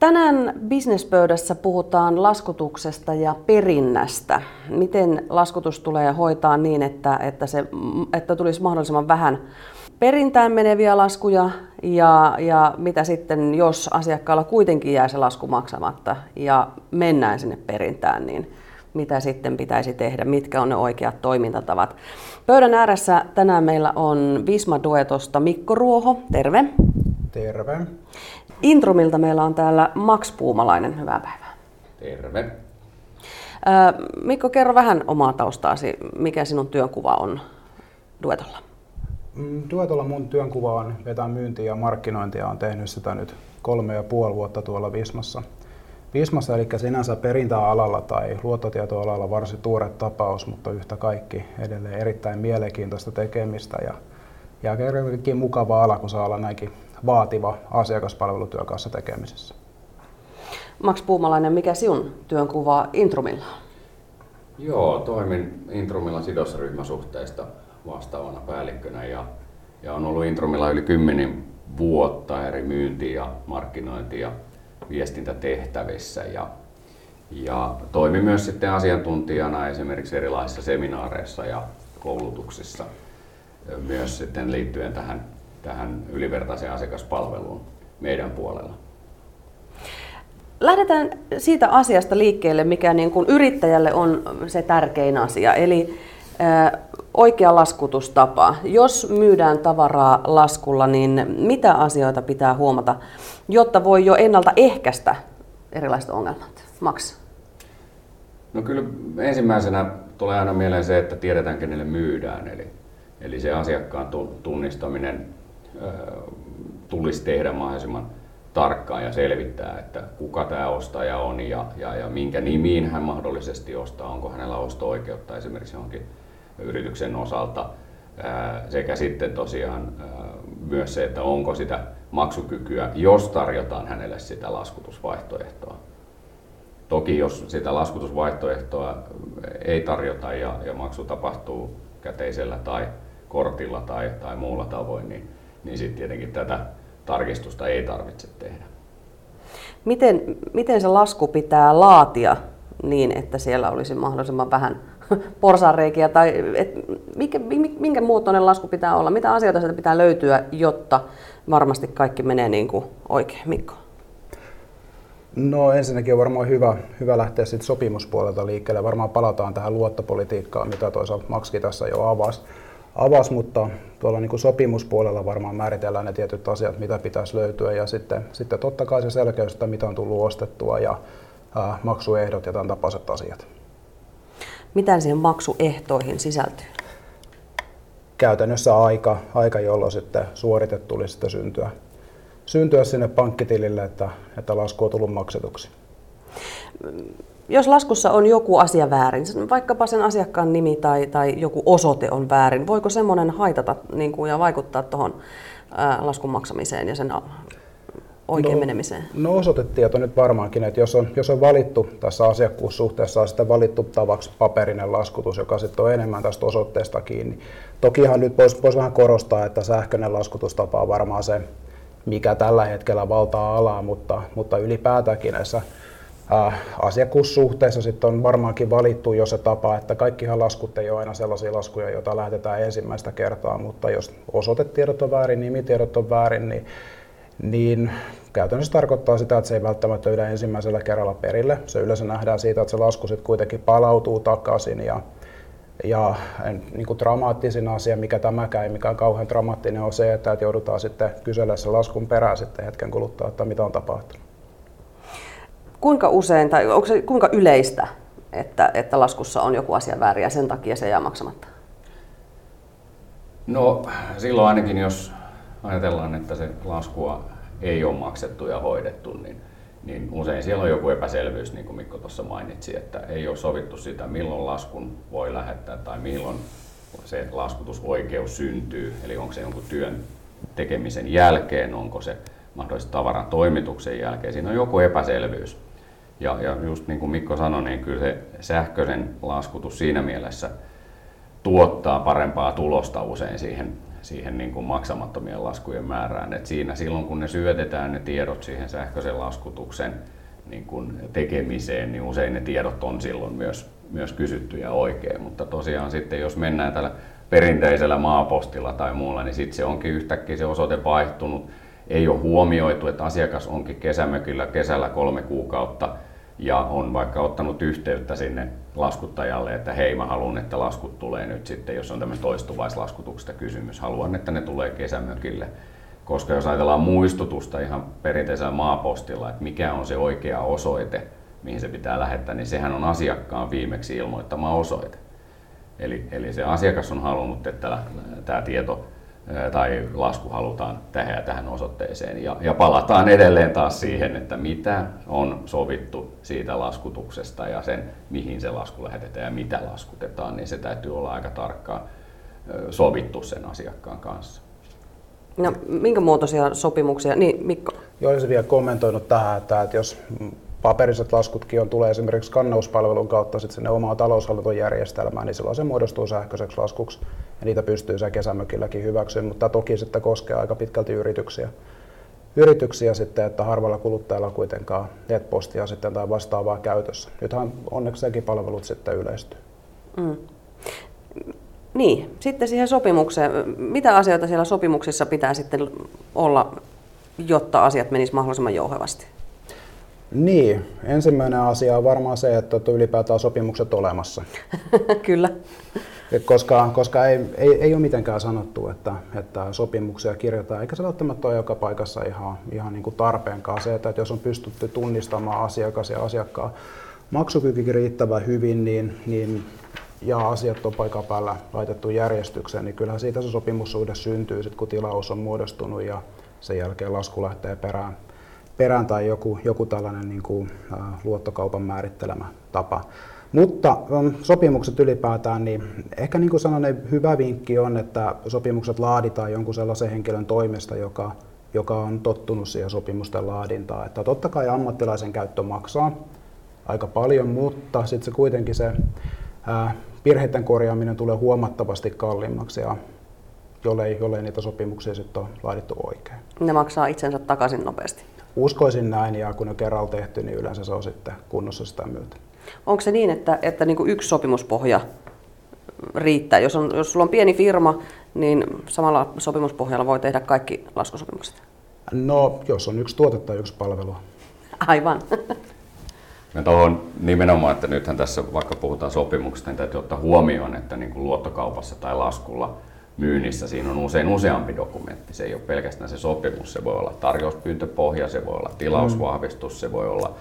Tänään bisnespöydässä puhutaan laskutuksesta ja perinnästä. Miten laskutus tulee hoitaa niin, että, että, se, että tulisi mahdollisimman vähän perintään meneviä laskuja ja, ja mitä sitten, jos asiakkaalla kuitenkin jää se lasku maksamatta ja mennään sinne perintään, niin mitä sitten pitäisi tehdä, mitkä on ne oikeat toimintatavat. Pöydän ääressä tänään meillä on Visma Duetosta Mikko Ruoho, terve. Terve. Intrumilta meillä on täällä Max Puumalainen, hyvää päivää. Terve. Mikko, kerro vähän omaa taustaasi, mikä sinun työnkuva on Duetolla? Mm, Duetolla mun työnkuva on vetää myyntiä ja markkinointia. on tehnyt sitä nyt kolme ja puoli vuotta tuolla Vismassa. Vismassa, eli sinänsä perintäalalla tai luottotietoalalla varsin tuore tapaus, mutta yhtä kaikki edelleen erittäin mielenkiintoista tekemistä ja, ja mukava ala, kun saa olla näinkin vaativa asiakaspalvelutyö kanssa tekemisessä. Max Puumalainen, mikä sinun työnkuva Intrumilla? Joo, toimin Intrumilla sidosryhmäsuhteista vastaavana päällikkönä ja, ja on ollut Intrumilla yli 10 vuotta eri myynti- ja markkinointi- ja viestintätehtävissä ja, ja toimin myös sitten asiantuntijana esimerkiksi erilaisissa seminaareissa ja koulutuksissa myös sitten liittyen tähän tähän ylivertaiseen asiakaspalveluun meidän puolella. Lähdetään siitä asiasta liikkeelle, mikä niin kuin yrittäjälle on se tärkein asia, eli oikea laskutustapa. Jos myydään tavaraa laskulla, niin mitä asioita pitää huomata, jotta voi jo ennalta ehkäistä erilaiset ongelmat? Max? No kyllä ensimmäisenä tulee aina mieleen se, että tiedetään kenelle myydään, eli, eli se asiakkaan tunnistaminen tulisi tehdä mahdollisimman tarkkaan ja selvittää, että kuka tämä ostaja on ja, ja, ja minkä nimiin hän mahdollisesti ostaa, onko hänellä osto-oikeutta esimerkiksi johonkin yrityksen osalta, sekä sitten tosiaan myös se, että onko sitä maksukykyä, jos tarjotaan hänelle sitä laskutusvaihtoehtoa. Toki jos sitä laskutusvaihtoehtoa ei tarjota ja, ja maksu tapahtuu käteisellä tai kortilla tai, tai muulla tavoin, niin niin sitten tietenkin tätä tarkistusta ei tarvitse tehdä. Miten, miten se lasku pitää laatia niin, että siellä olisi mahdollisimman vähän porsareikiä tai et, mikä, minkä muotoinen lasku pitää olla? Mitä asioita sieltä pitää löytyä, jotta varmasti kaikki menee niin kuin oikein? Mikko? No ensinnäkin on varmaan hyvä, hyvä lähteä sit sopimuspuolelta liikkeelle. Varmaan palataan tähän luottopolitiikkaan, mitä toisaalta Makskin tässä jo avasi avasi, mutta tuolla niin kuin sopimuspuolella varmaan määritellään ne tietyt asiat, mitä pitäisi löytyä ja sitten, sitten totta kai se selkeys, että mitä on tullut ostettua ja ää, maksuehdot ja tämän tapaiset asiat. Mitä siihen maksuehtoihin sisältyy? Käytännössä aika, aika jolloin sitten suorite tulisi sitten syntyä, syntyä sinne pankkitilille, että, että lasku on tullut maksetuksi jos laskussa on joku asia väärin, vaikkapa sen asiakkaan nimi tai, tai joku osoite on väärin, voiko semmoinen haitata niin kuin, ja vaikuttaa tuohon laskun maksamiseen ja sen oikein no, menemiseen? No osoitetieto nyt varmaankin, että jos on, jos on valittu tässä asiakkuussuhteessa on sitten valittu tavaksi paperinen laskutus, joka sitten on enemmän tästä osoitteesta kiinni. Tokihan nyt voisi vois vähän korostaa, että sähköinen laskutustapa on varmaan se, mikä tällä hetkellä valtaa alaa, mutta, mutta ylipäätäänkin näissä asiakkuussuhteessa sitten on varmaankin valittu jo se tapa, että kaikkihan laskut ei ole aina sellaisia laskuja, joita lähetetään ensimmäistä kertaa, mutta jos osoitetiedot on väärin, nimitiedot on väärin, niin, niin käytännössä tarkoittaa sitä, että se ei välttämättä ydä ensimmäisellä kerralla perille. Se yleensä nähdään siitä, että se lasku sitten kuitenkin palautuu takaisin ja ja niin kuin dramaattisin asia, mikä tämäkään ei mikään kauhean dramaattinen, on se, että joudutaan sitten kyselemään sen laskun perään sitten hetken kuluttua, että mitä on tapahtunut kuinka usein tai onko se kuinka yleistä, että, että laskussa on joku asia väärin ja sen takia se jää maksamatta? No silloin ainakin, jos ajatellaan, että se laskua ei ole maksettu ja hoidettu, niin, niin usein siellä on joku epäselvyys, niin kuin Mikko tuossa mainitsi, että ei ole sovittu sitä, milloin laskun voi lähettää tai milloin se laskutusoikeus syntyy, eli onko se jonkun työn tekemisen jälkeen, onko se mahdollisesti tavaran toimituksen jälkeen. Siinä on joku epäselvyys. Ja, ja just niin kuin Mikko sanoi, niin kyllä se sähköisen laskutus siinä mielessä tuottaa parempaa tulosta usein siihen, siihen niin kuin maksamattomien laskujen määrään. Et siinä silloin kun ne syötetään ne tiedot siihen sähköisen laskutuksen niin kuin tekemiseen, niin usein ne tiedot on silloin myös, myös kysyttyjä oikein. Mutta tosiaan sitten jos mennään tällä perinteisellä maapostilla tai muulla, niin sitten se onkin yhtäkkiä se osoite vaihtunut. Ei ole huomioitu, että asiakas onkin kesämökillä kesällä kolme kuukautta ja on vaikka ottanut yhteyttä sinne laskuttajalle, että hei mä haluan, että laskut tulee nyt sitten, jos on tämmöistä toistuvaislaskutuksesta kysymys. Haluan, että ne tulee kesämökille. Koska jos ajatellaan muistutusta ihan perinteisellä maapostilla, että mikä on se oikea osoite, mihin se pitää lähettää, niin sehän on asiakkaan viimeksi ilmoittama osoite. Eli, eli se asiakas on halunnut, että tämä tieto tai lasku halutaan tähän ja tähän osoitteeseen. Ja, ja palataan edelleen taas siihen, että mitä on sovittu siitä laskutuksesta ja sen, mihin se lasku lähetetään ja mitä laskutetaan, niin se täytyy olla aika tarkkaan sovittu sen asiakkaan kanssa. No, minkä muotoisia sopimuksia? Niin, Mikko. Joo, olisin vielä kommentoinut tähän, että, että jos paperiset laskutkin on, tulee esimerkiksi kannauspalvelun kautta sitten sinne omaa taloushallintojärjestelmään, niin silloin se muodostuu sähköiseksi laskuksi ja niitä pystyy siellä kesämökilläkin hyväksymään, mutta toki sitten koskee aika pitkälti yrityksiä. Yrityksiä sitten, että harvalla kuluttajalla kuitenkaan netpostia sitten tai vastaavaa käytössä. Nythän onneksi sekin palvelut sitten yleistyy. Mm. Niin, sitten siihen sopimukseen. Mitä asioita siellä sopimuksissa pitää sitten olla, jotta asiat menisivät mahdollisimman jouhevasti? Niin, ensimmäinen asia on varmaan se, että on ylipäätään sopimukset olemassa. Kyllä. Koska, koska ei, ei, ei ole mitenkään sanottu, että, että sopimuksia kirjoitetaan, eikä se välttämättä ole joka paikassa ihan, ihan niin kuin tarpeenkaan. Se, että jos on pystytty tunnistamaan asiakas ja asiakkaan maksukykykin riittävän hyvin, niin, niin ja asiat on paikan päällä laitettu järjestykseen, niin kyllähän siitä se sopimussuhde syntyy, sit kun tilaus on muodostunut ja sen jälkeen lasku lähtee perään, perään tai joku, joku tällainen niin kuin, luottokaupan määrittelemä tapa. Mutta um, sopimukset ylipäätään, niin ehkä niin kuin sanoin, hyvä vinkki on, että sopimukset laaditaan jonkun sellaisen henkilön toimesta, joka, joka on tottunut siihen sopimusten laadintaan. Että totta kai ammattilaisen käyttö maksaa aika paljon, mutta sitten se kuitenkin se ää, virheiden korjaaminen tulee huomattavasti kalliimmaksi, ja jollei, jollei niitä sopimuksia sitten ole laadittu oikein. Ne maksaa itsensä takaisin nopeasti. Uskoisin näin, ja kun ne kerralla tehty, niin yleensä se on sitten kunnossa sitä myötä. Onko se niin, että, että niin kuin yksi sopimuspohja riittää? Jos, on, jos sulla on pieni firma, niin samalla sopimuspohjalla voi tehdä kaikki laskusopimukset? No, jos on yksi tuote tai yksi palvelu. Aivan. Ja tuohon nimenomaan, että nythän tässä vaikka puhutaan sopimuksista, niin täytyy ottaa huomioon, että niin kuin luottokaupassa tai laskulla myynnissä siinä on usein useampi dokumentti. Se ei ole pelkästään se sopimus, se voi olla tarjouspyyntöpohja, se voi olla tilausvahvistus, se voi olla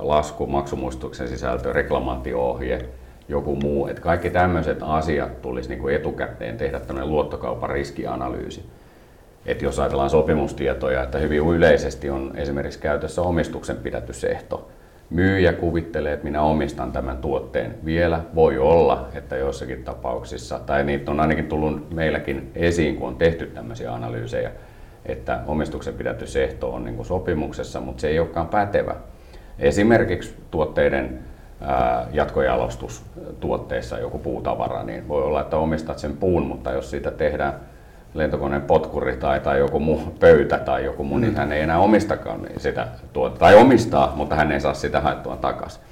lasku, maksumuistuksen sisältö, reklamantiohje, joku muu. Että kaikki tämmöiset asiat tulisi niin kuin etukäteen tehdä tämmöinen luottokaupan riskianalyysi. Et jos ajatellaan sopimustietoja, että hyvin yleisesti on esimerkiksi käytössä omistuksen pidätysehto, myyjä kuvittelee, että minä omistan tämän tuotteen. Vielä voi olla, että joissakin tapauksissa, tai niitä on ainakin tullut meilläkin esiin, kun on tehty tämmöisiä analyysejä, että omistuksen pidätysehto on niin kuin sopimuksessa, mutta se ei olekaan pätevä. Esimerkiksi tuotteiden jatkojalostus tuotteissa joku puutavara, niin voi olla, että omistat sen puun, mutta jos siitä tehdään lentokoneen potkuri tai, tai joku muu pöytä tai joku muu, niin mm. hän ei enää omistakaan niin sitä tuota, tai omistaa, mutta hän ei saa sitä haettua takaisin.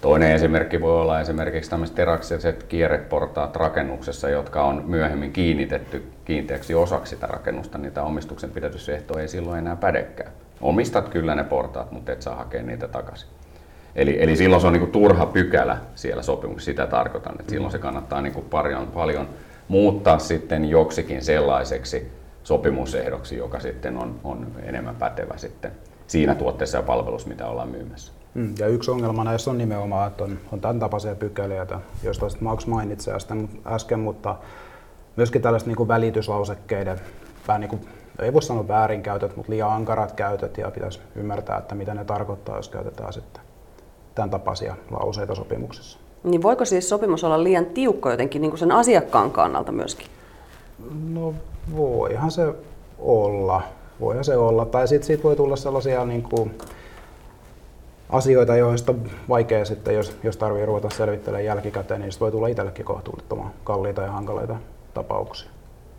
Toinen esimerkki voi olla esimerkiksi tämmöiset teraksiset kierreportaat rakennuksessa, jotka on myöhemmin kiinnitetty kiinteäksi osaksi sitä rakennusta, niin tämä omistuksen pidätysehto ei silloin enää pädekään. Omistat kyllä ne portaat, mutta et saa hakea niitä takaisin. Eli, eli silloin se on niin turha pykälä siellä sopimuksessa, sitä tarkoitan, että silloin se kannattaa niin kuin paljon, paljon muuttaa sitten joksikin sellaiseksi sopimusehdoksi, joka sitten on, on enemmän pätevä sitten siinä tuotteessa ja palvelussa, mitä ollaan myymässä. Mm, ja yksi ongelma näissä on nimenomaan, että on, on tämän tapaisia pykäliä, joista Max mainitsi äsken, mutta myöskin tällaiset niin välityslausekkeiden, vähän niin kuin, ei voi sanoa väärinkäytöt, mutta liian ankarat käytöt ja pitäisi ymmärtää, että mitä ne tarkoittaa, jos käytetään sitten tämän tapaisia lauseita sopimuksessa. Niin voiko siis sopimus olla liian tiukka jotenkin niin kuin sen asiakkaan kannalta myöskin? No voihan se olla. Voihan se olla. Tai sitten siitä voi tulla sellaisia niin kuin, asioita, joista vaikea sitten, jos, jos tarvii ruveta selvittelemään jälkikäteen, niin voi tulla itsellekin kohtuuttoman kalliita ja hankaleita tapauksia.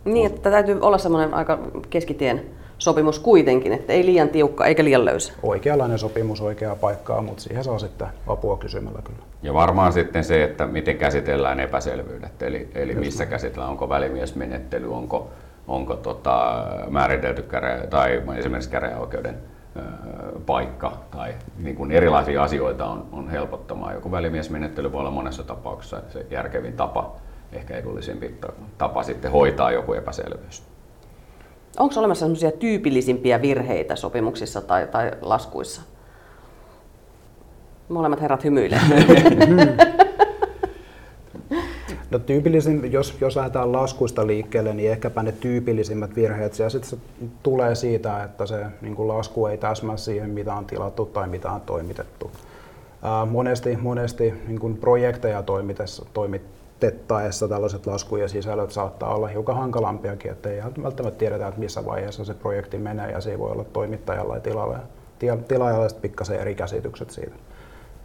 Niin, että täytyy olla semmoinen aika keskitien sopimus kuitenkin, että ei liian tiukka eikä liian löysä. Oikeanlainen sopimus oikeaa paikkaa, mutta siihen saa sitten apua kysymällä kyllä. Ja varmaan sitten se, että miten käsitellään epäselvyydet, eli, eli missä käsitellään, onko välimiesmenettely, onko, onko tota, määritelty käre, tai esimerkiksi käräjäoikeuden paikka tai niin kuin erilaisia asioita on, on helpottamaan. Joku välimiesmenettely voi olla monessa tapauksessa se järkevin tapa, ehkä edullisempi tapa sitten hoitaa joku epäselvyys. Onko olemassa sellaisia tyypillisimpiä virheitä sopimuksissa tai, tai laskuissa? Molemmat herrat hymyilevät. No tyypillisin, jos, jos lähdetään laskuista liikkeelle, niin ehkäpä ne tyypillisimmät virheet, ja sitten tulee siitä, että se niin kuin lasku ei täsmää siihen, mitä on tilattu tai mitä on toimitettu. Ää, monesti monesti niin projekteja toimitettaessa tällaiset laskujen sisällöt saattaa olla hiukan hankalampiakin, että ei välttämättä tiedetä, että missä vaiheessa se projekti menee, ja se voi olla toimittajalla ja tilalle, tilaajalle pikkasen eri käsitykset siitä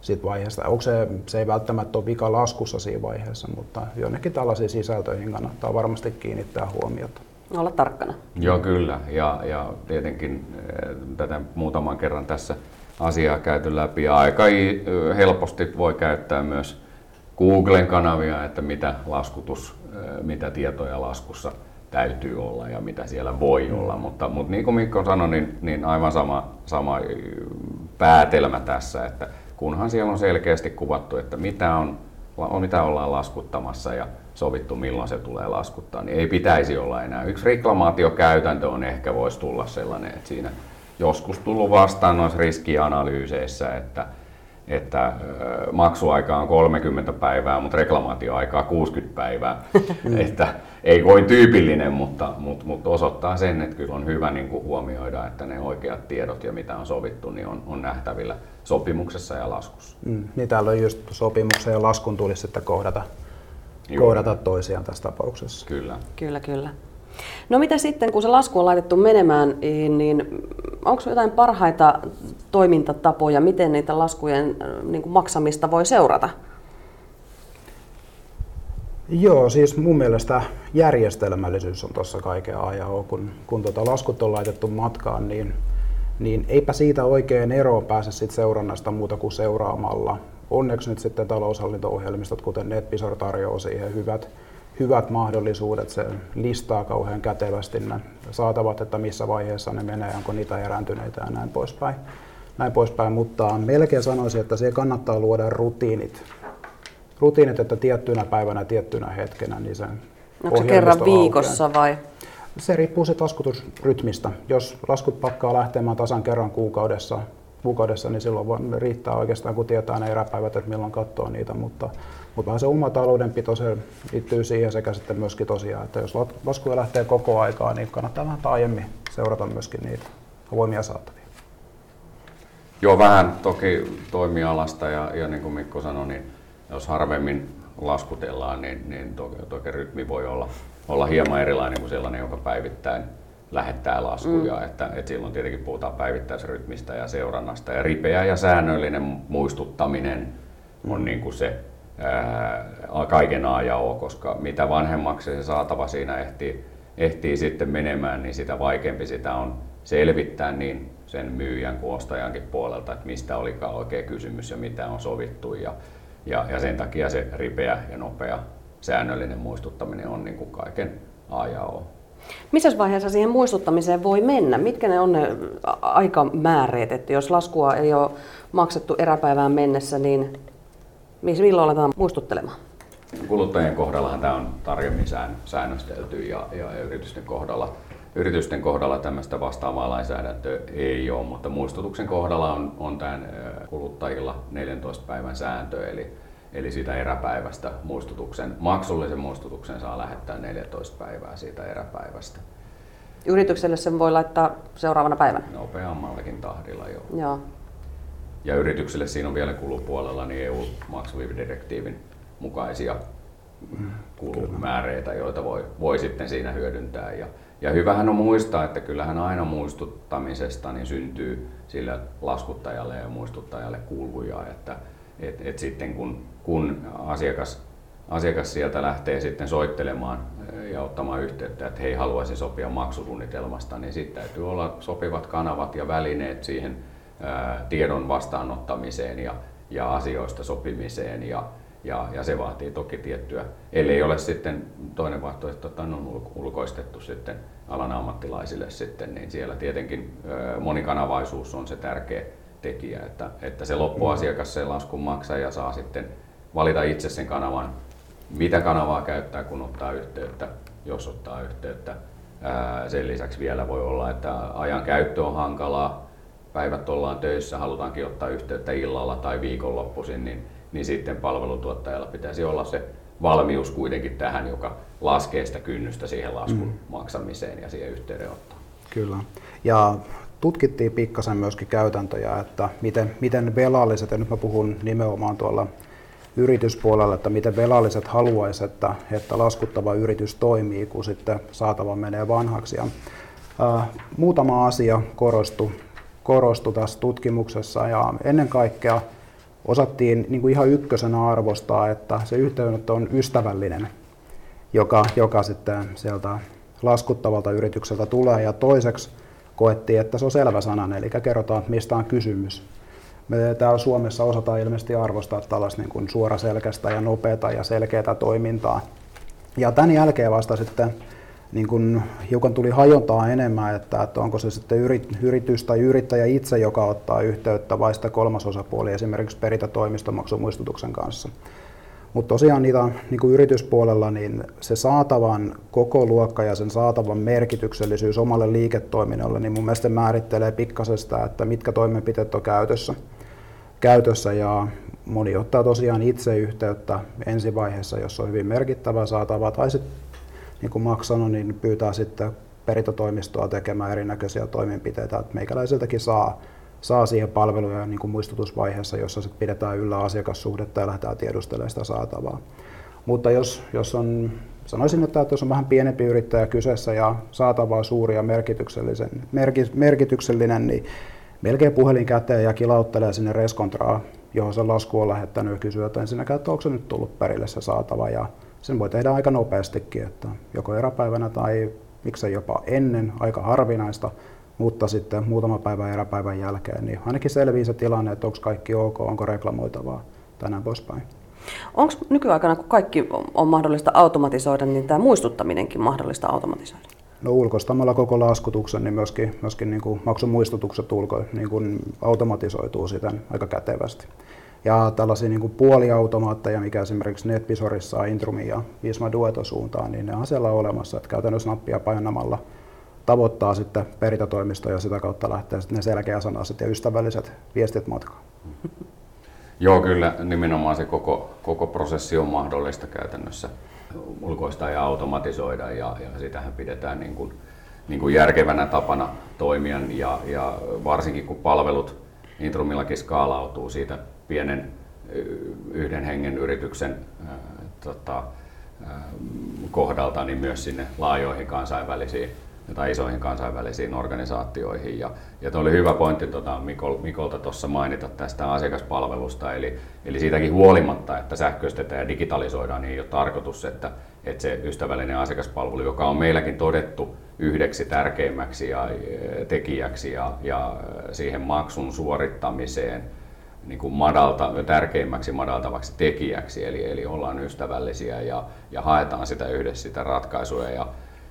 siitä vaiheesta. Onko se, se ei välttämättä ole vika laskussa siinä vaiheessa, mutta jonnekin tällaisiin sisältöihin kannattaa varmasti kiinnittää huomiota. Olla tarkkana. Joo, kyllä. Ja, ja tietenkin eh, tätä muutaman kerran tässä asiaa käyty läpi. Ja aika helposti voi käyttää myös Googlen kanavia, että mitä laskutus, eh, mitä tietoja laskussa täytyy olla ja mitä siellä voi mm. olla. Mutta, mutta niin kuin Mikko sanoi, niin, niin aivan sama, sama päätelmä tässä, että kunhan siellä on selkeästi kuvattu, että mitä, on, mitä ollaan laskuttamassa ja sovittu milloin se tulee laskuttaa, niin ei pitäisi olla enää. Yksi reklamaatiokäytäntö on ehkä voisi tulla sellainen, että siinä joskus tullut vastaan noissa riskianalyyseissä, että että maksuaika on 30 päivää, mutta reklamaatioaikaa 60 päivää. että ei kovin tyypillinen, mutta, mutta, mutta osoittaa sen, että kyllä on hyvä niin kuin huomioida, että ne oikeat tiedot ja mitä on sovittu, niin on, on nähtävillä sopimuksessa ja laskussa. Mm, niin täällä on just sopimuksen ja laskun tulisi sitten kohdata, kohdata toisiaan tässä tapauksessa. Kyllä. Kyllä, kyllä. No mitä sitten, kun se lasku on laitettu menemään, niin onko jotain parhaita toimintatapoja, miten niitä laskujen niin kuin maksamista voi seurata? Joo, siis mun mielestä järjestelmällisyys on tuossa kaiken ajan. Kun, kun tota laskut on laitettu matkaan, niin, niin eipä siitä oikein eroon pääse sit seurannasta muuta kuin seuraamalla. Onneksi nyt sitten taloushallinto-ohjelmistot, kuten NetBisor, tarjoaa siihen hyvät, hyvät mahdollisuudet. Se listaa kauhean kätevästi ne saatavat, että missä vaiheessa ne menee, onko niitä erääntyneitä ja näin poispäin. Näin poispäin. Mutta melkein sanoisin, että se kannattaa luoda rutiinit. Rutiinit, että tiettynä päivänä, tiettynä hetkenä, niin se Onko se kerran viikossa aukeaa. vai? Se riippuu se laskutusrytmistä. Jos laskut pakkaa lähtemään tasan kerran kuukaudessa, kuukaudessa, niin silloin voi, riittää oikeastaan, kun tietää ne eräpäivät, että milloin katsoo niitä, mutta, mutta vähän se oma taloudenpito se liittyy siihen sekä sitten myöskin tosiaan, että jos laskuja lähtee koko aikaa, niin kannattaa vähän aiemmin seurata myöskin niitä avoimia saatavia. Joo, vähän toki toimialasta ja, ja niin kuin Mikko sanoi, niin jos harvemmin laskutellaan, niin, niin toki, toki rytmi voi olla, olla hieman erilainen kuin sellainen, joka päivittäin lähettää laskuja, mm. että, että silloin tietenkin puhutaan päivittäisrytmistä ja seurannasta. Ja ripeä ja säännöllinen muistuttaminen mm. on niin kuin se ää, kaiken A ja O, koska mitä vanhemmaksi se saatava siinä ehtii, ehtii sitten menemään, niin sitä vaikeampi sitä on selvittää niin sen myyjän kuin ostajankin puolelta, että mistä olikaan oikea kysymys ja mitä on sovittu. Ja, ja, ja sen takia se ripeä ja nopea säännöllinen muistuttaminen on niin kuin kaiken A ja O. Missä vaiheessa siihen muistuttamiseen voi mennä? Mitkä ne on ne aikamääreet, että jos laskua ei ole maksettu eräpäivään mennessä, niin milloin aletaan muistuttelemaan? Kuluttajien kohdallahan tämä on tarkemmin säännöstelty ja, ja yritysten kohdalla Yritysten kohdalla tämmöistä vastaavaa lainsäädäntöä ei ole, mutta muistutuksen kohdalla on, on tämän kuluttajilla 14 päivän sääntö, eli Eli siitä eräpäivästä muistutuksen, maksullisen muistutuksen saa lähettää 14 päivää siitä eräpäivästä. Yritykselle sen voi laittaa seuraavana päivänä? Nopeammallakin tahdilla jo. Joo. Ja yritykselle siinä on vielä kulupuolella niin EU-maksuviividirektiivin mukaisia kulumääreitä, joita voi, voi sitten siinä hyödyntää. Ja, ja hyvähän on muistaa, että kyllähän aina muistuttamisesta niin syntyy sille laskuttajalle ja muistuttajalle kuluja, että et, et sitten kun, kun asiakas asiakas sieltä lähtee sitten soittelemaan ja ottamaan yhteyttä, että hei haluaisin sopia maksusuunnitelmasta, niin sitten täytyy olla sopivat kanavat ja välineet siihen tiedon vastaanottamiseen ja, ja asioista sopimiseen. Ja, ja, ja se vaatii toki tiettyä, ellei ole sitten toinen vaihtoehto, että on ulkoistettu sitten alan ammattilaisille sitten, niin siellä tietenkin monikanavaisuus on se tärkeä tekijä, että, että se loppuasiakas, se laskun maksaja saa sitten valita itse sen kanavan, mitä kanavaa käyttää, kun ottaa yhteyttä, jos ottaa yhteyttä. Sen lisäksi vielä voi olla, että ajan käyttö on hankalaa, päivät ollaan töissä, halutaankin ottaa yhteyttä illalla tai viikonloppuisin, niin, niin sitten palvelutuottajalla pitäisi olla se valmius kuitenkin tähän, joka laskee sitä kynnystä siihen laskun mm. maksamiseen ja siihen yhteydenottoon. Kyllä. Ja tutkittiin pikkasen myöskin käytäntöjä, että miten, miten velalliset, ja nyt mä puhun nimenomaan tuolla yrityspuolella, että miten velalliset haluaisivat, että, että laskuttava yritys toimii, kun sitten saatava menee vanhaksi. Ja, ää, muutama asia korostui, korostui tässä tutkimuksessa ja ennen kaikkea osattiin niin kuin ihan ykkösenä arvostaa, että se yhteydenotto on ystävällinen, joka, joka sitten sieltä laskuttavalta yritykseltä tulee. Ja toiseksi koettiin, että se on selvä sana, eli kerrotaan, mistä on kysymys. Me täällä Suomessa osataan ilmeisesti arvostaa tällaista niin kuin suoraselkäistä ja nopeata ja selkeää toimintaa. Ja tämän jälkeen vasta sitten niin kuin hiukan tuli hajontaa enemmän, että, että onko se sitten yritys tai yrittäjä itse, joka ottaa yhteyttä vai sitä kolmas osapuoli esimerkiksi perintätoimistomaksumuistutuksen kanssa. Mutta tosiaan niitä niin kuin yrityspuolella niin se saatavan koko luokka ja sen saatavan merkityksellisyys omalle liiketoiminnalle, niin mun mielestä määrittelee pikkasesta, että mitkä toimenpiteet on käytössä. käytössä ja moni ottaa tosiaan itse yhteyttä ensivaiheessa, jos on hyvin merkittävä saatava, tai sitten niin kuin Max sanoi, niin pyytää sitten perintätoimistoa tekemään erinäköisiä toimenpiteitä, että meikäläiseltäkin saa saa siihen palveluja niin kuin muistutusvaiheessa, jossa sit pidetään yllä asiakassuhdetta ja lähdetään tiedustelemaan sitä saatavaa. Mutta jos, jos on, sanoisin, että jos on vähän pienempi yrittäjä kyseessä ja saatavaa suuri ja merkityksellisen, merki, merkityksellinen, niin melkein puhelin käteen ja kilauttelee sinne reskontraa, johon se lasku on lähettänyt ja kysyy, että ensinnäkään, että onko se nyt tullut perille se saatava. Ja sen voi tehdä aika nopeastikin, että joko eräpäivänä tai miksei jopa ennen, aika harvinaista, mutta sitten muutama päivä eräpäivän jälkeen, niin ainakin selvii se tilanne, että onko kaikki ok, onko reklamoitavaa tai näin poispäin. Onko nykyaikana, kun kaikki on mahdollista automatisoida, niin tämä muistuttaminenkin mahdollista automatisoida? No ulkoistamalla koko laskutuksen, niin myöskin, myöskin niin kuin maksun muistutukset ulko, niin kuin automatisoituu siten aika kätevästi. Ja tällaisia niin kuin puoliautomaatteja, mikä esimerkiksi NetBisorissa, Intrumin ja Visma Dueto suuntaan, niin ne on siellä olemassa, että käytännössä nappia painamalla – tavoittaa sitten perintätoimisto ja sitä kautta lähtee sitten ne selkeäsanaiset ja ystävälliset viestit matkaan. Joo, kyllä nimenomaan se koko, koko prosessi on mahdollista käytännössä ulkoista ja automatisoida ja, ja sitähän pidetään niin kuin, niin kuin järkevänä tapana toimia ja, ja varsinkin kun palvelut Intrumillakin skaalautuu siitä pienen yhden hengen yrityksen ää, tota, ää, kohdalta niin myös sinne laajoihin kansainvälisiin tai isoihin kansainvälisiin organisaatioihin. Ja, ja tuo oli hyvä pointti tuota, Mikol, Mikolta tuossa mainita tästä asiakaspalvelusta, eli, eli siitäkin huolimatta, että sähköistetään ja digitalisoidaan, niin ei ole tarkoitus, että, että se ystävällinen asiakaspalvelu, joka on meilläkin todettu yhdeksi tärkeimmäksi ja, tekijäksi ja, ja siihen maksun suorittamiseen, niin kuin madalta, tärkeimmäksi madaltavaksi tekijäksi, eli, eli ollaan ystävällisiä ja, ja haetaan sitä yhdessä sitä ratkaisuja. Ja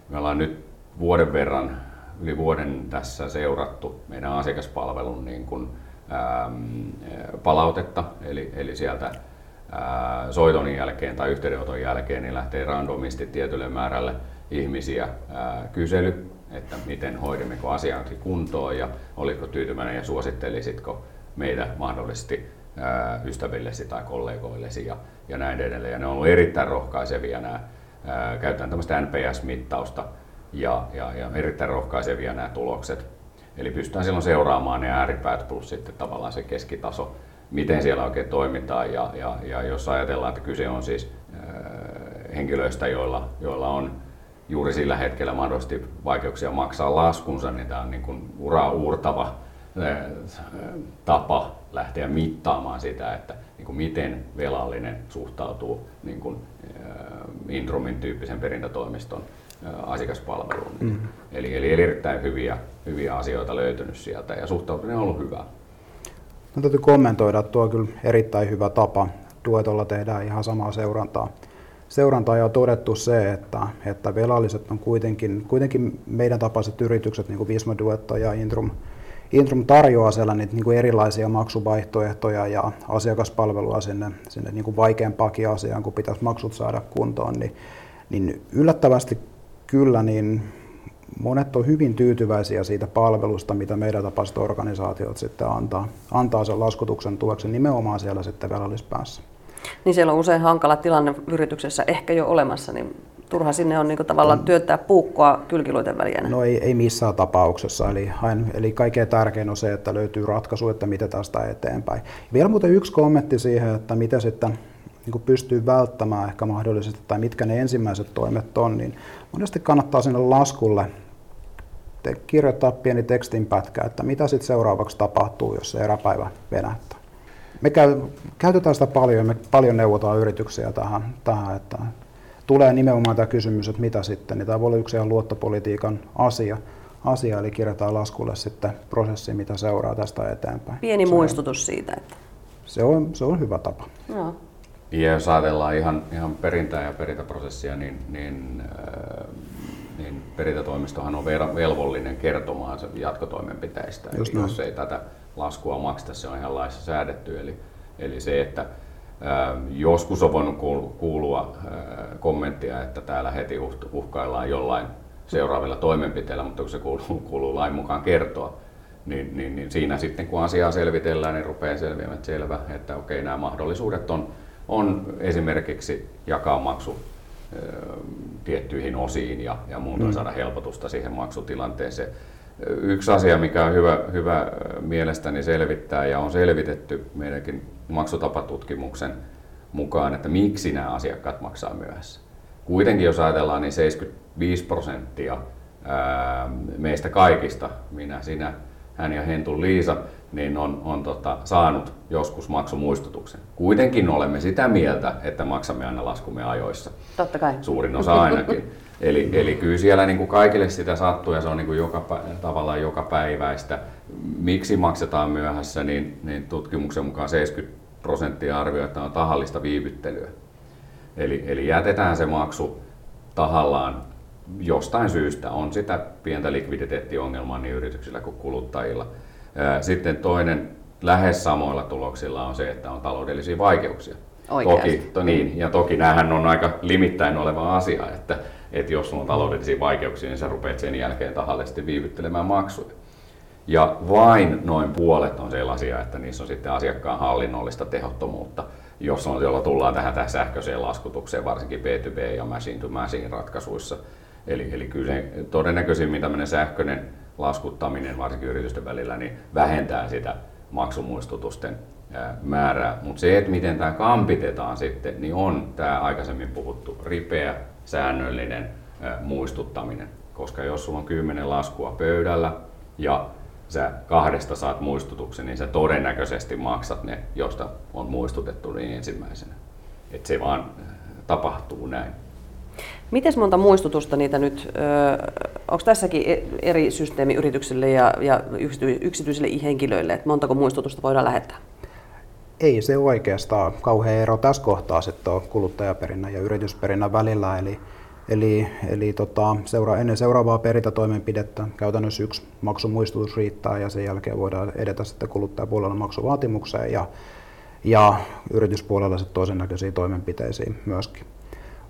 me ollaan nyt vuoden verran, yli vuoden tässä seurattu meidän asiakaspalvelun niin kuin, ähm, palautetta, eli, eli sieltä ää, soiton jälkeen tai yhteydenoton jälkeen niin lähtee randomisti tietylle määrälle ihmisiä ää, kysely, että miten hoidimmeko asiankin kuntoon ja oliko tyytyväinen ja suosittelisitko meitä mahdollisesti ää, ystävillesi tai kollegoillesi ja, ja näin edelleen. Ja ne on ollut erittäin rohkaisevia nämä, ää, käytetään tämmöistä NPS-mittausta, ja, ja, ja erittäin rohkaisevia nämä tulokset. Eli pystytään silloin seuraamaan ne ääripäät plus sitten tavallaan se keskitaso, miten siellä oikein toimitaan. Ja, ja, ja jos ajatellaan, että kyse on siis äh, henkilöistä, joilla, joilla on juuri sillä hetkellä mahdollisesti vaikeuksia maksaa laskunsa, niin tämä on niin kuin uraa uurtava tapa lähteä mittaamaan sitä, että niin kuin miten velallinen suhtautuu niin kuin, Indromin tyyppisen perintätoimiston asiakaspalveluun. Mm. Eli, eli erittäin hyviä, hyviä asioita löytynyt sieltä ja suhtautuminen on ollut hyvä. No, täytyy kommentoida, että tuo on kyllä erittäin hyvä tapa. Duetolla tehdään ihan samaa seurantaa. Seurantaa ja on todettu se, että, että velalliset on kuitenkin, kuitenkin meidän tapaiset yritykset, niin kuin Visma Duetto ja Intrum, Intrum tarjoaa siellä niitä niin kuin erilaisia maksuvaihtoehtoja ja asiakaspalvelua sinne, sinne niin kuin vaikeampaakin asiaan, kun pitäisi maksut saada kuntoon, niin, niin yllättävästi kyllä niin monet on hyvin tyytyväisiä siitä palvelusta, mitä meidän tapaiset organisaatiot sitten antaa, antaa sen laskutuksen tueksi nimenomaan siellä sitten velallispäässä. Niin siellä on usein hankala tilanne yrityksessä ehkä jo olemassa, niin turha sinne on niin tavallaan työttää puukkoa kylkiluiden väliä. No ei, ei missään tapauksessa. Eli, eli kaikkein tärkein on se, että löytyy ratkaisu, että miten tästä eteenpäin. Vielä muuten yksi kommentti siihen, että miten sitten niin pystyy välttämään ehkä mahdollisesti, tai mitkä ne ensimmäiset toimet on, niin monesti kannattaa sinne laskulle te kirjoittaa pieni tekstinpätkä, että mitä sitten seuraavaksi tapahtuu, jos se eräpäivä venähtää. Me käy, käytetään sitä paljon, me paljon neuvotaan yrityksiä tähän, tähän että tulee nimenomaan tämä kysymys, että mitä sitten, niin tämä voi olla yksi ihan luottopolitiikan asia, asia eli kirjataan laskulle sitten prosessi, mitä seuraa tästä eteenpäin. Pieni se muistutus on, siitä, että... Se on, se on hyvä tapa. Joo. Ja jos ajatellaan ihan, ihan perintää ja perintäprosessia, niin, niin, äh, niin perintätoimistohan on velvollinen kertomaan jatkotoimenpiteistä. Just eli jos ei tätä laskua makseta, se on ihan laissa säädetty. Eli, eli se, että Joskus on voinut kuulua kommenttia, että täällä heti uhkaillaan jollain seuraavilla toimenpiteillä, mutta kun se kuuluu, kuuluu lain mukaan kertoa, niin, niin, niin siinä sitten kun asiaa selvitellään, niin rupeaa selviämään, että selvä, että okei, nämä mahdollisuudet on, on esimerkiksi jakaa maksu tiettyihin osiin ja, ja muuta mm. saada helpotusta siihen maksutilanteeseen. Yksi asia, mikä on hyvä, hyvä mielestäni selvittää ja on selvitetty meidänkin maksutapatutkimuksen mukaan, että miksi nämä asiakkaat maksaa myöhässä. Kuitenkin jos ajatellaan, niin 75 prosenttia meistä kaikista, minä, sinä, hän ja Hentu Liisa, niin on, on tota, saanut joskus maksumuistutuksen. Kuitenkin olemme sitä mieltä, että maksamme aina laskumme ajoissa. Totta kai. Suurin osa ainakin. Eli, eli kyllä siellä niin kuin kaikille sitä sattuu ja se on niin kuin joka, tavallaan joka päiväistä. Miksi maksetaan myöhässä, niin, niin tutkimuksen mukaan 70 prosenttia arvioi, että on tahallista viivyttelyä. Eli, eli jätetään se maksu tahallaan jostain syystä. On sitä pientä likviditeettiongelmaa niin yrityksillä kuin kuluttajilla. Sitten toinen lähes samoilla tuloksilla on se, että on taloudellisia vaikeuksia. Oikeasti. Toki, to, niin, ja toki näähän on aika limittäin oleva asia, että, että jos on taloudellisia vaikeuksia, niin sä rupeat sen jälkeen tahallisesti viivyttelemään maksuja. Ja vain noin puolet on sellaisia, että niissä on sitten asiakkaan hallinnollista tehottomuutta, jos on, jolla tullaan tähän, tähän sähköiseen laskutukseen, varsinkin B2B ja machine to machine ratkaisuissa. Eli, eli kyllä se todennäköisimmin tämmöinen sähköinen laskuttaminen, varsinkin yritysten välillä, niin vähentää sitä maksumuistutusten määrää. Mutta se, että miten tämä kampitetaan sitten, niin on tämä aikaisemmin puhuttu ripeä, säännöllinen muistuttaminen. Koska jos sulla on kymmenen laskua pöydällä ja sä kahdesta saat muistutuksen, niin sä todennäköisesti maksat ne, josta on muistutettu niin ensimmäisenä. Että se vaan tapahtuu näin. Miten monta muistutusta niitä nyt, onko tässäkin e-, eri systeemi yrityksille ja, ja yksityisille henkilöille, että montako muistutusta voidaan lähettää? Ei se oikeastaan kauhean ero tässä kohtaa sitten on kuluttajaperinnän ja yritysperinnän välillä. Eli, eli, eli tota, seura, ennen seuraavaa perintätoimenpidettä käytännössä yksi maksumuistutus riittää ja sen jälkeen voidaan edetä sitten kuluttajapuolella maksuvaatimukseen ja, ja yrityspuolella sitten toisen näköisiin toimenpiteisiin myöskin.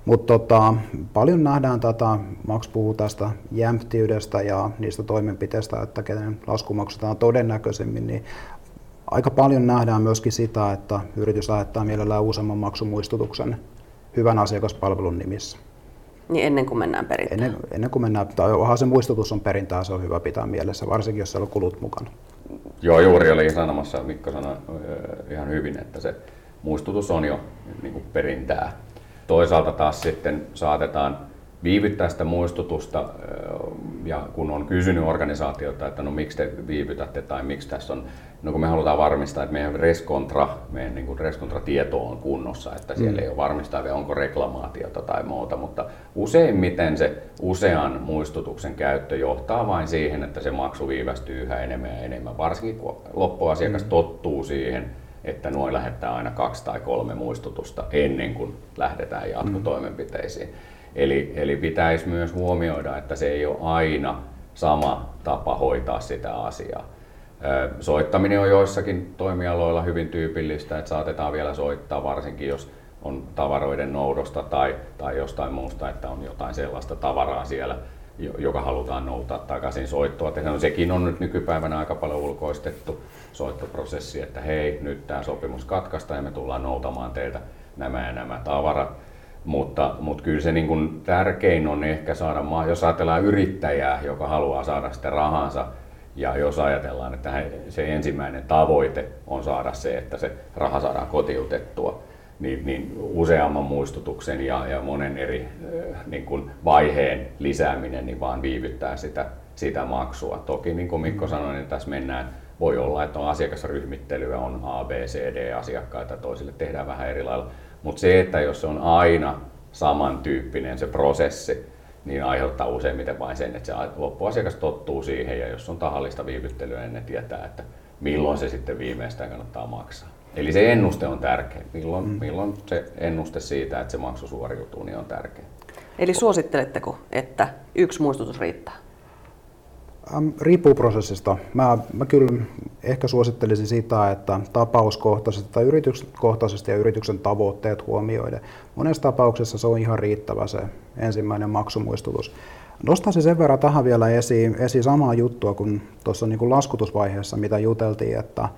Mutta tota, paljon nähdään tätä, Max puhuu tästä jämptiydestä ja niistä toimenpiteistä, että kenen lasku maksetaan todennäköisemmin, niin aika paljon nähdään myöskin sitä, että yritys lähettää mielellään useamman maksumuistutuksen hyvän asiakaspalvelun nimissä. Niin ennen kuin mennään perintään? Ennen, ennen kuin mennään, tai onhan se muistutus on perintää, se on hyvä pitää mielessä, varsinkin jos siellä on kulut mukana. Joo, juuri oli sanomassa, Mikko sanoi ihan hyvin, että se muistutus on jo niin kuin perintää Toisaalta taas sitten saatetaan viivyttää sitä muistutusta ja kun on kysynyt organisaatiota, että no miksi te viivytätte tai miksi tässä on, no kun me halutaan varmistaa, että meidän reskontra, meidän niin kuin reskontra-tieto on kunnossa, että siellä mm. ei ole varmistaa, onko reklamaatiota tai muuta, mutta useimmiten se usean muistutuksen käyttö johtaa vain siihen, että se maksu viivästyy yhä enemmän ja enemmän, varsinkin kun loppuasiakas mm. tottuu siihen, että noin lähettää aina kaksi tai kolme muistutusta ennen kuin lähdetään jatkotoimenpiteisiin. Mm. Eli, eli pitäisi myös huomioida, että se ei ole aina sama tapa hoitaa sitä asiaa. Soittaminen on joissakin toimialoilla hyvin tyypillistä, että saatetaan vielä soittaa, varsinkin jos on tavaroiden noudosta tai, tai jostain muusta, että on jotain sellaista tavaraa siellä, joka halutaan noutaa takaisin soittoa. No, sekin on nyt nykypäivänä aika paljon ulkoistettu soittoprosessi, että hei, nyt tämä sopimus katkaista ja me tullaan noutamaan teiltä nämä ja nämä tavarat. Mutta, mutta kyllä se niin kuin tärkein on ehkä saada, jos ajatellaan yrittäjää, joka haluaa saada sitä rahansa, ja jos ajatellaan, että se ensimmäinen tavoite on saada se, että se raha saadaan kotiutettua, niin, niin useamman muistutuksen ja, ja monen eri niin kuin vaiheen lisääminen niin vaan viivyttää sitä, sitä maksua. Toki niin kuin Mikko sanoi, niin tässä mennään, voi olla, että on asiakasryhmittelyä, on A, B, C, D asiakkaita, toisille tehdään vähän eri lailla. Mutta se, että jos se on aina samantyyppinen se prosessi, niin aiheuttaa useimmiten vain sen, että se loppuasiakas tottuu siihen ja jos on tahallista viivyttelyä, niin ne tietää, että milloin se sitten viimeistään kannattaa maksaa. Eli se ennuste on tärkeä. Milloin, mm. milloin se ennuste siitä, että se maksu suoriutuu, niin on tärkeä. Eli suositteletteko, että yksi muistutus riittää? Ähm, riippuu prosessista. Mä, mä kyllä ehkä suosittelisin sitä, että tapauskohtaisesti tai yrityskohtaisesti ja yrityksen tavoitteet huomioiden. Monessa tapauksessa se on ihan riittävä se ensimmäinen maksumuistutus. Nostaisin sen verran tähän vielä esiin, esiin samaa juttua kuin tuossa niin kuin laskutusvaiheessa, mitä juteltiin, että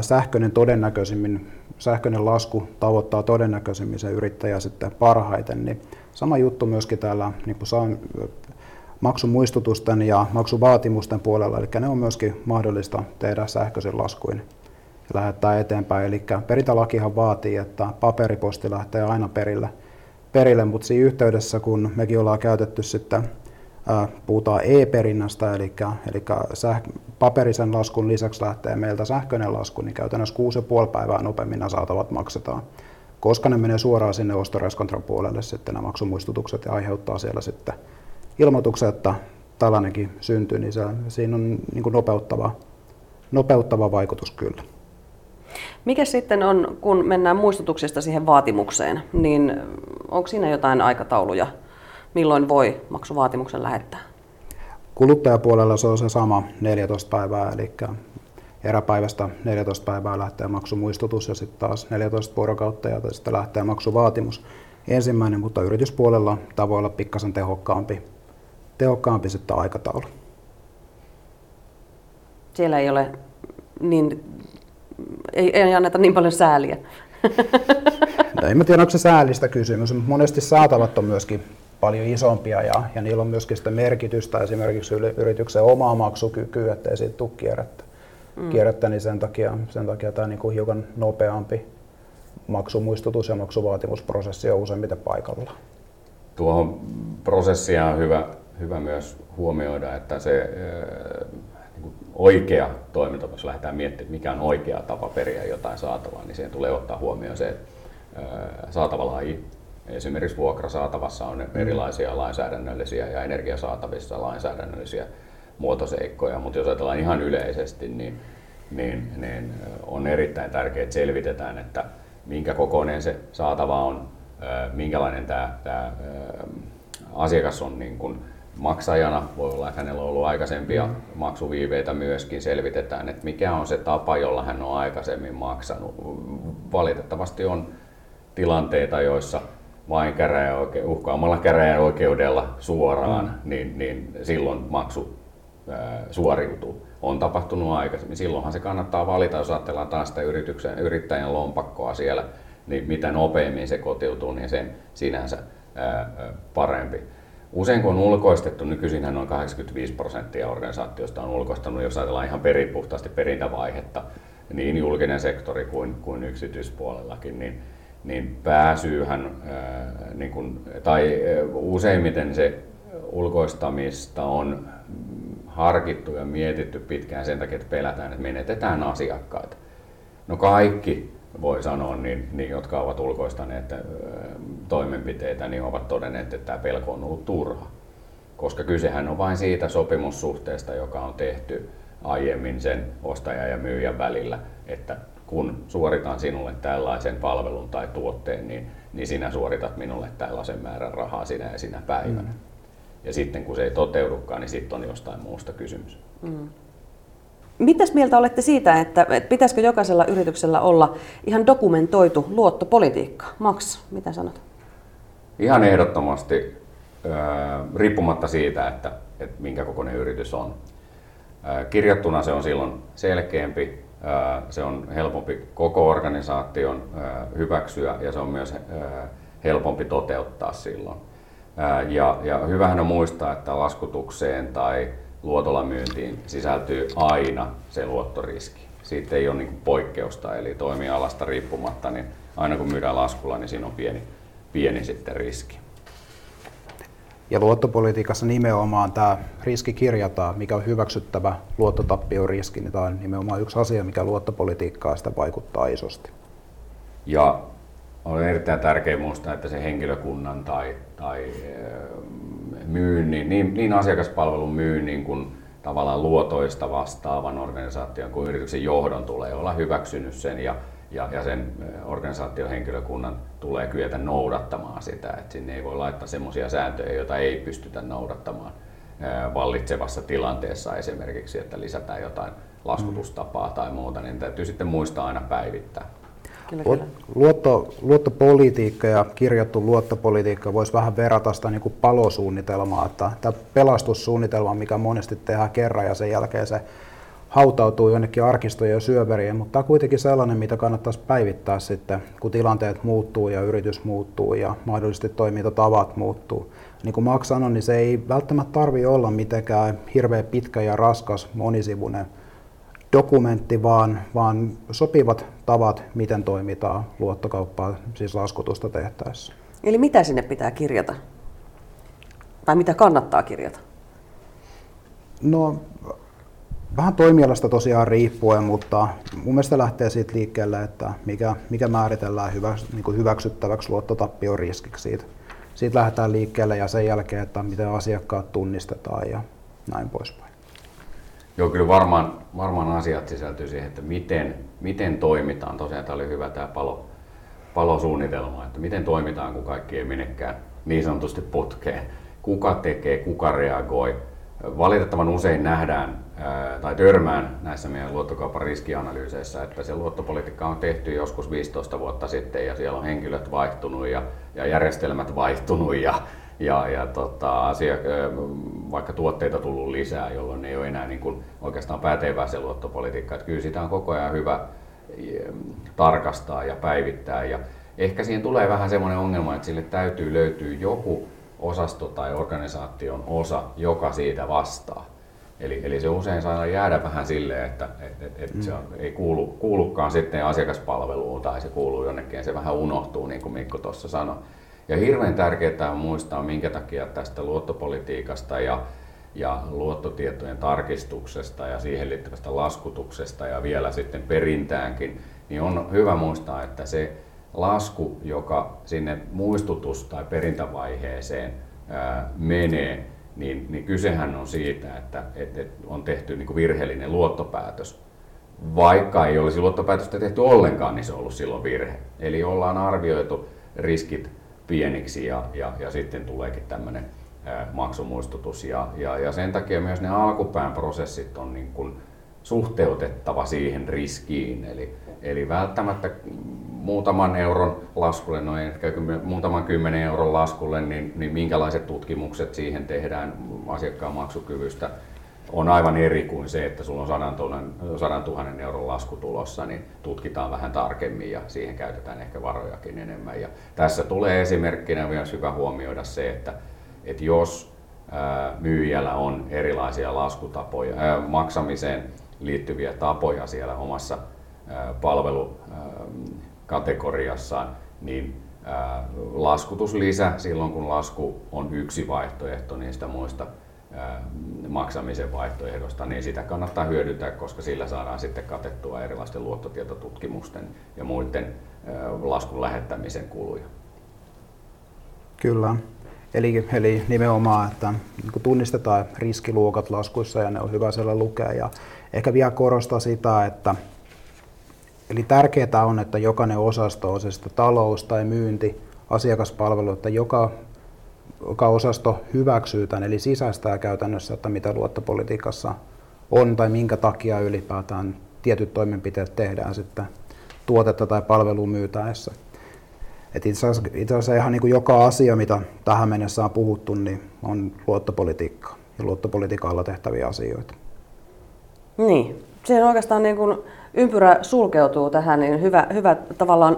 sähköinen todennäköisimmin, sähköinen lasku tavoittaa todennäköisimmin se yrittäjä sitten parhaiten, niin sama juttu myöskin täällä niin kuin maksumuistutusten ja maksuvaatimusten puolella, eli ne on myöskin mahdollista tehdä sähköisen laskuin ja lähettää eteenpäin. Eli perintälakihan vaatii, että paperiposti lähtee aina perille, perille mutta siinä yhteydessä, kun mekin ollaan käytetty sitten puhutaan e-perinnästä, eli, eli säh- paperisen laskun lisäksi lähtee meiltä sähköinen lasku, niin käytännössä 6,5 päivää nopeammin nämä saatavat maksetaan, koska ne menee suoraan sinne ostoreskontran puolelle sitten nämä maksumuistutukset ja aiheuttaa siellä sitten ilmoituksen, että tällainenkin syntyy, niin se, siinä on niin kuin nopeuttava, nopeuttava vaikutus kyllä. Mikä sitten on, kun mennään muistutuksesta siihen vaatimukseen, niin onko siinä jotain aikatauluja, milloin voi maksuvaatimuksen lähettää? Kuluttajapuolella se on se sama 14 päivää, eli eräpäivästä 14 päivää lähtee maksumuistutus ja sitten taas 14 vuorokautta ja sitten lähtee maksuvaatimus ensimmäinen, mutta yrityspuolella tämä voi olla pikkasen tehokkaampi, tehokkaampi sitten aikataulu. Siellä ei ole niin, ei, ei anneta niin paljon sääliä. No, en mä tiedä, onko se säälistä kysymys, mutta monesti saatavat on myöskin paljon isompia ja, ja niillä on myöskin sitä merkitystä esimerkiksi yrityksen omaa maksukykyä, ettei siitä tule kierrettä, mm. kierrettä niin sen takia, sen takia tämä niin kuin hiukan nopeampi maksumuistutus ja maksuvaatimusprosessi on useimmiten paikalla. Tuohon prosessia on hyvä, hyvä myös huomioida, että se niin oikea toiminta, jos lähdetään miettimään, mikä on oikea tapa periä jotain saatavaa, niin siihen tulee ottaa huomioon se saatava laji, Esimerkiksi vuokrasaatavassa on erilaisia lainsäädännöllisiä ja energiasaatavissa lainsäädännöllisiä muotoseikkoja, mutta jos ajatellaan ihan yleisesti, niin, niin, niin on erittäin tärkeää, että selvitetään, että minkä kokoinen se saatava on, minkälainen tämä, tämä asiakas on niin kuin maksajana. Voi olla, että hänellä on ollut aikaisempia mm. maksuviiveitä myöskin. Selvitetään, että mikä on se tapa, jolla hän on aikaisemmin maksanut. Valitettavasti on tilanteita, joissa vain käräjäoike- uhkaamalla käräjäoikeudella suoraan, mm. niin, niin silloin maksu ää, suoriutuu. On tapahtunut aikaisemmin. Silloinhan se kannattaa valita, jos ajatellaan taas sitä yrityksen, yrittäjän lompakkoa siellä, niin mitä nopeammin se kotiutuu, niin sen sinänsä ää, parempi. Usein kun on ulkoistettu, nykyisinhän noin 85 prosenttia organisaatiosta on ulkoistanut, jos ajatellaan ihan peripuhtaasti perintävaihetta, niin julkinen sektori kuin, kuin yksityispuolellakin, niin niin pääsyyhän, niin kun, tai useimmiten se ulkoistamista on harkittu ja mietitty pitkään sen takia, että pelätään, että menetetään asiakkaita. No kaikki voi sanoa, niin, niin jotka ovat ulkoistaneet toimenpiteitä, niin ovat todenneet, että tämä pelko on ollut turha. Koska kysehän on vain siitä sopimussuhteesta, joka on tehty aiemmin sen ostajan ja myyjän välillä, että kun suoritan sinulle tällaisen palvelun tai tuotteen, niin, niin sinä suoritat minulle tällaisen määrän rahaa sinä ja sinä päivänä. Mm. Ja sitten kun se ei toteudukaan, niin sitten on jostain muusta kysymys. Mm. Mitäs mieltä olette siitä, että, että pitäisikö jokaisella yrityksellä olla ihan dokumentoitu luottopolitiikka? Max, mitä sanot? Ihan ehdottomasti, riippumatta siitä, että, että minkä kokoinen yritys on. Kirjattuna se on silloin selkeämpi, se on helpompi koko organisaation hyväksyä ja se on myös helpompi toteuttaa silloin. Ja, ja hyvähän on muistaa, että laskutukseen tai luotolla myyntiin sisältyy aina se luottoriski. Siitä ei ole niin poikkeusta, eli toimialasta riippumatta, niin aina kun myydään laskulla, niin siinä on pieni, pieni sitten riski. Ja luottopolitiikassa nimenomaan tämä riski kirjataan, mikä on hyväksyttävä luottotappioriski, niin tämä on nimenomaan yksi asia, mikä luottopolitiikkaa sitä vaikuttaa isosti. Ja on erittäin tärkeää muistaa, että se henkilökunnan tai, tai myynnin, niin, niin asiakaspalvelun myynnin kuin tavallaan luotoista vastaavan organisaation kuin yrityksen johdon tulee olla hyväksynyt sen ja, ja, ja sen organisaation henkilökunnan tulee kyetä noudattamaan sitä. että sinne ei voi laittaa sellaisia sääntöjä, joita ei pystytä noudattamaan vallitsevassa tilanteessa esimerkiksi, että lisätään jotain laskutustapaa tai muuta, niin täytyy sitten muistaa aina päivittää. Kyllä, kyllä. Luotto, luottopolitiikka ja kirjattu luottopolitiikka voisi vähän verrata sitä niin kuin palosuunnitelmaa, että tämä pelastussuunnitelma, mikä monesti tehdään kerran ja sen jälkeen se hautautuu jonnekin arkistojen ja syöveriin, mutta tämä on kuitenkin sellainen, mitä kannattaisi päivittää sitten, kun tilanteet muuttuu ja yritys muuttuu ja mahdollisesti toimintatavat muuttuu. Niin kuin Max sanoi, niin se ei välttämättä tarvitse olla mitenkään hirveän pitkä ja raskas monisivuinen dokumentti, vaan, vaan sopivat tavat, miten toimitaan luottokauppaa, siis laskutusta tehtäessä. Eli mitä sinne pitää kirjata? Tai mitä kannattaa kirjata? No, vähän toimialasta tosiaan riippuen, mutta mun mielestä lähtee siitä liikkeelle, että mikä, mikä määritellään hyvä, niin kuin hyväksyttäväksi luottotappion riskiksi. Siitä, siitä lähdetään liikkeelle ja sen jälkeen, että miten asiakkaat tunnistetaan ja näin poispäin. Joo, kyllä varmaan, varmaan asiat sisältyy siihen, että miten, miten toimitaan. Tosiaan tämä oli hyvä tämä palo, palosuunnitelma, että miten toimitaan, kun kaikki ei menekään niin sanotusti putkeen. Kuka tekee, kuka reagoi. Valitettavan usein nähdään tai törmään näissä meidän luottokaupan riskianalyyseissä, että se luottopolitiikka on tehty joskus 15 vuotta sitten ja siellä on henkilöt vaihtunut ja, ja järjestelmät vaihtunut ja, ja, ja tota, asia, vaikka tuotteita tullut lisää, jolloin ei ole enää niin kuin oikeastaan pätevää se luottopolitiikka. Että kyllä sitä on koko ajan hyvä tarkastaa ja päivittää. Ja ehkä siihen tulee vähän semmoinen ongelma, että sille täytyy löytyä joku osasto tai organisaation osa, joka siitä vastaa. Eli, eli se usein saa jäädä vähän silleen, että et, et, et mm. se on, ei kuulu, kuulukaan sitten asiakaspalveluun tai se kuuluu jonnekin ja se vähän unohtuu, niin kuin Mikko tuossa sanoi. Ja hirveän tärkeää on muistaa, minkä takia tästä luottopolitiikasta ja, ja luottotietojen tarkistuksesta ja siihen liittyvästä laskutuksesta ja vielä sitten perintäänkin, niin on hyvä muistaa, että se lasku, joka sinne muistutus- tai perintävaiheeseen ää, menee, niin, niin kysehän on siitä, että, että on tehty niin kuin virheellinen luottopäätös. Vaikka ei olisi luottopäätöstä tehty ollenkaan, niin se on ollut silloin virhe. Eli ollaan arvioitu riskit pieniksi ja, ja, ja sitten tuleekin tämmöinen maksumuistutus. Ja, ja, ja sen takia myös ne alkupään prosessit on niin kuin suhteutettava siihen riskiin. Eli, eli välttämättä muutaman euron laskulle, no ehkä muutaman kymmenen euron laskulle, niin, niin minkälaiset tutkimukset siihen tehdään asiakkaan maksukyvystä on aivan eri kuin se, että sulla on 100 000, euron lasku tulossa, niin tutkitaan vähän tarkemmin ja siihen käytetään ehkä varojakin enemmän. Ja tässä tulee esimerkkinä myös hyvä huomioida se, että, että jos myyjällä on erilaisia laskutapoja, maksamiseen liittyviä tapoja siellä omassa palvelukategoriassaan, niin laskutuslisä silloin, kun lasku on yksi vaihtoehto niistä muista maksamisen vaihtoehdosta, niin sitä kannattaa hyödyntää, koska sillä saadaan sitten katettua erilaisten luottotietotutkimusten ja muiden laskun lähettämisen kuluja. Kyllä. Eli, eli nimenomaan, että niin tunnistetaan riskiluokat laskuissa ja ne on hyvä siellä lukea. Ja ehkä vielä korostaa sitä, että eli tärkeää on, että jokainen osasto, on se sitten talous tai myynti, asiakaspalvelu, että joka, joka osasto hyväksyy tämän, eli sisäistää käytännössä, että mitä luottopolitiikassa on tai minkä takia ylipäätään tietyt toimenpiteet tehdään sitten tuotetta tai palvelua myytäessä. Et itse, asiassa, itse asiassa ihan niin kuin joka asia, mitä tähän mennessä on puhuttu, niin on luottopolitiikkaa ja luottopolitiikalla tehtäviä asioita. Niin, se on oikeastaan niin kuin ympyrä sulkeutuu tähän, niin hyvä, hyvä tavallaan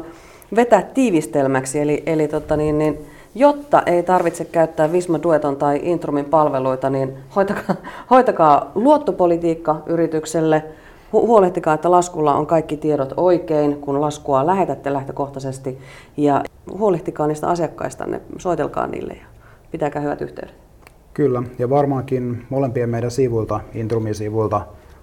vetää tiivistelmäksi. Eli, eli tota niin, niin, jotta ei tarvitse käyttää Visma Dueton tai Intrumin palveluita, niin hoitakaa, hoitakaa luottopolitiikka yritykselle, huolehtikaa, että laskulla on kaikki tiedot oikein, kun laskua lähetätte lähtökohtaisesti, ja huolehtikaa niistä asiakkaistanne, soitelkaa niille ja pitäkää hyvät yhteydet. Kyllä, ja varmaankin molempien meidän sivuilta, Intrumin sivuilta,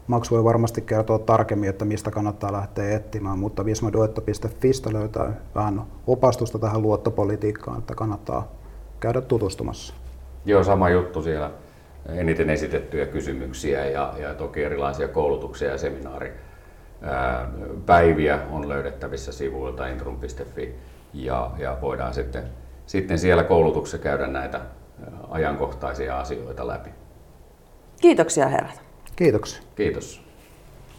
Max voi varmasti kertoa tarkemmin, että mistä kannattaa lähteä etsimään, mutta vismaduetto.fistä löytää vähän opastusta tähän luottopolitiikkaan, että kannattaa käydä tutustumassa. Joo, sama juttu siellä. Eniten esitettyjä kysymyksiä ja, ja toki erilaisia koulutuksia ja seminaaripäiviä on löydettävissä sivuilta intrum.fi ja, ja voidaan sitten, sitten siellä koulutuksessa käydä näitä ajankohtaisia asioita läpi. Kiitoksia herrat. Kiitoksia. Kiitos.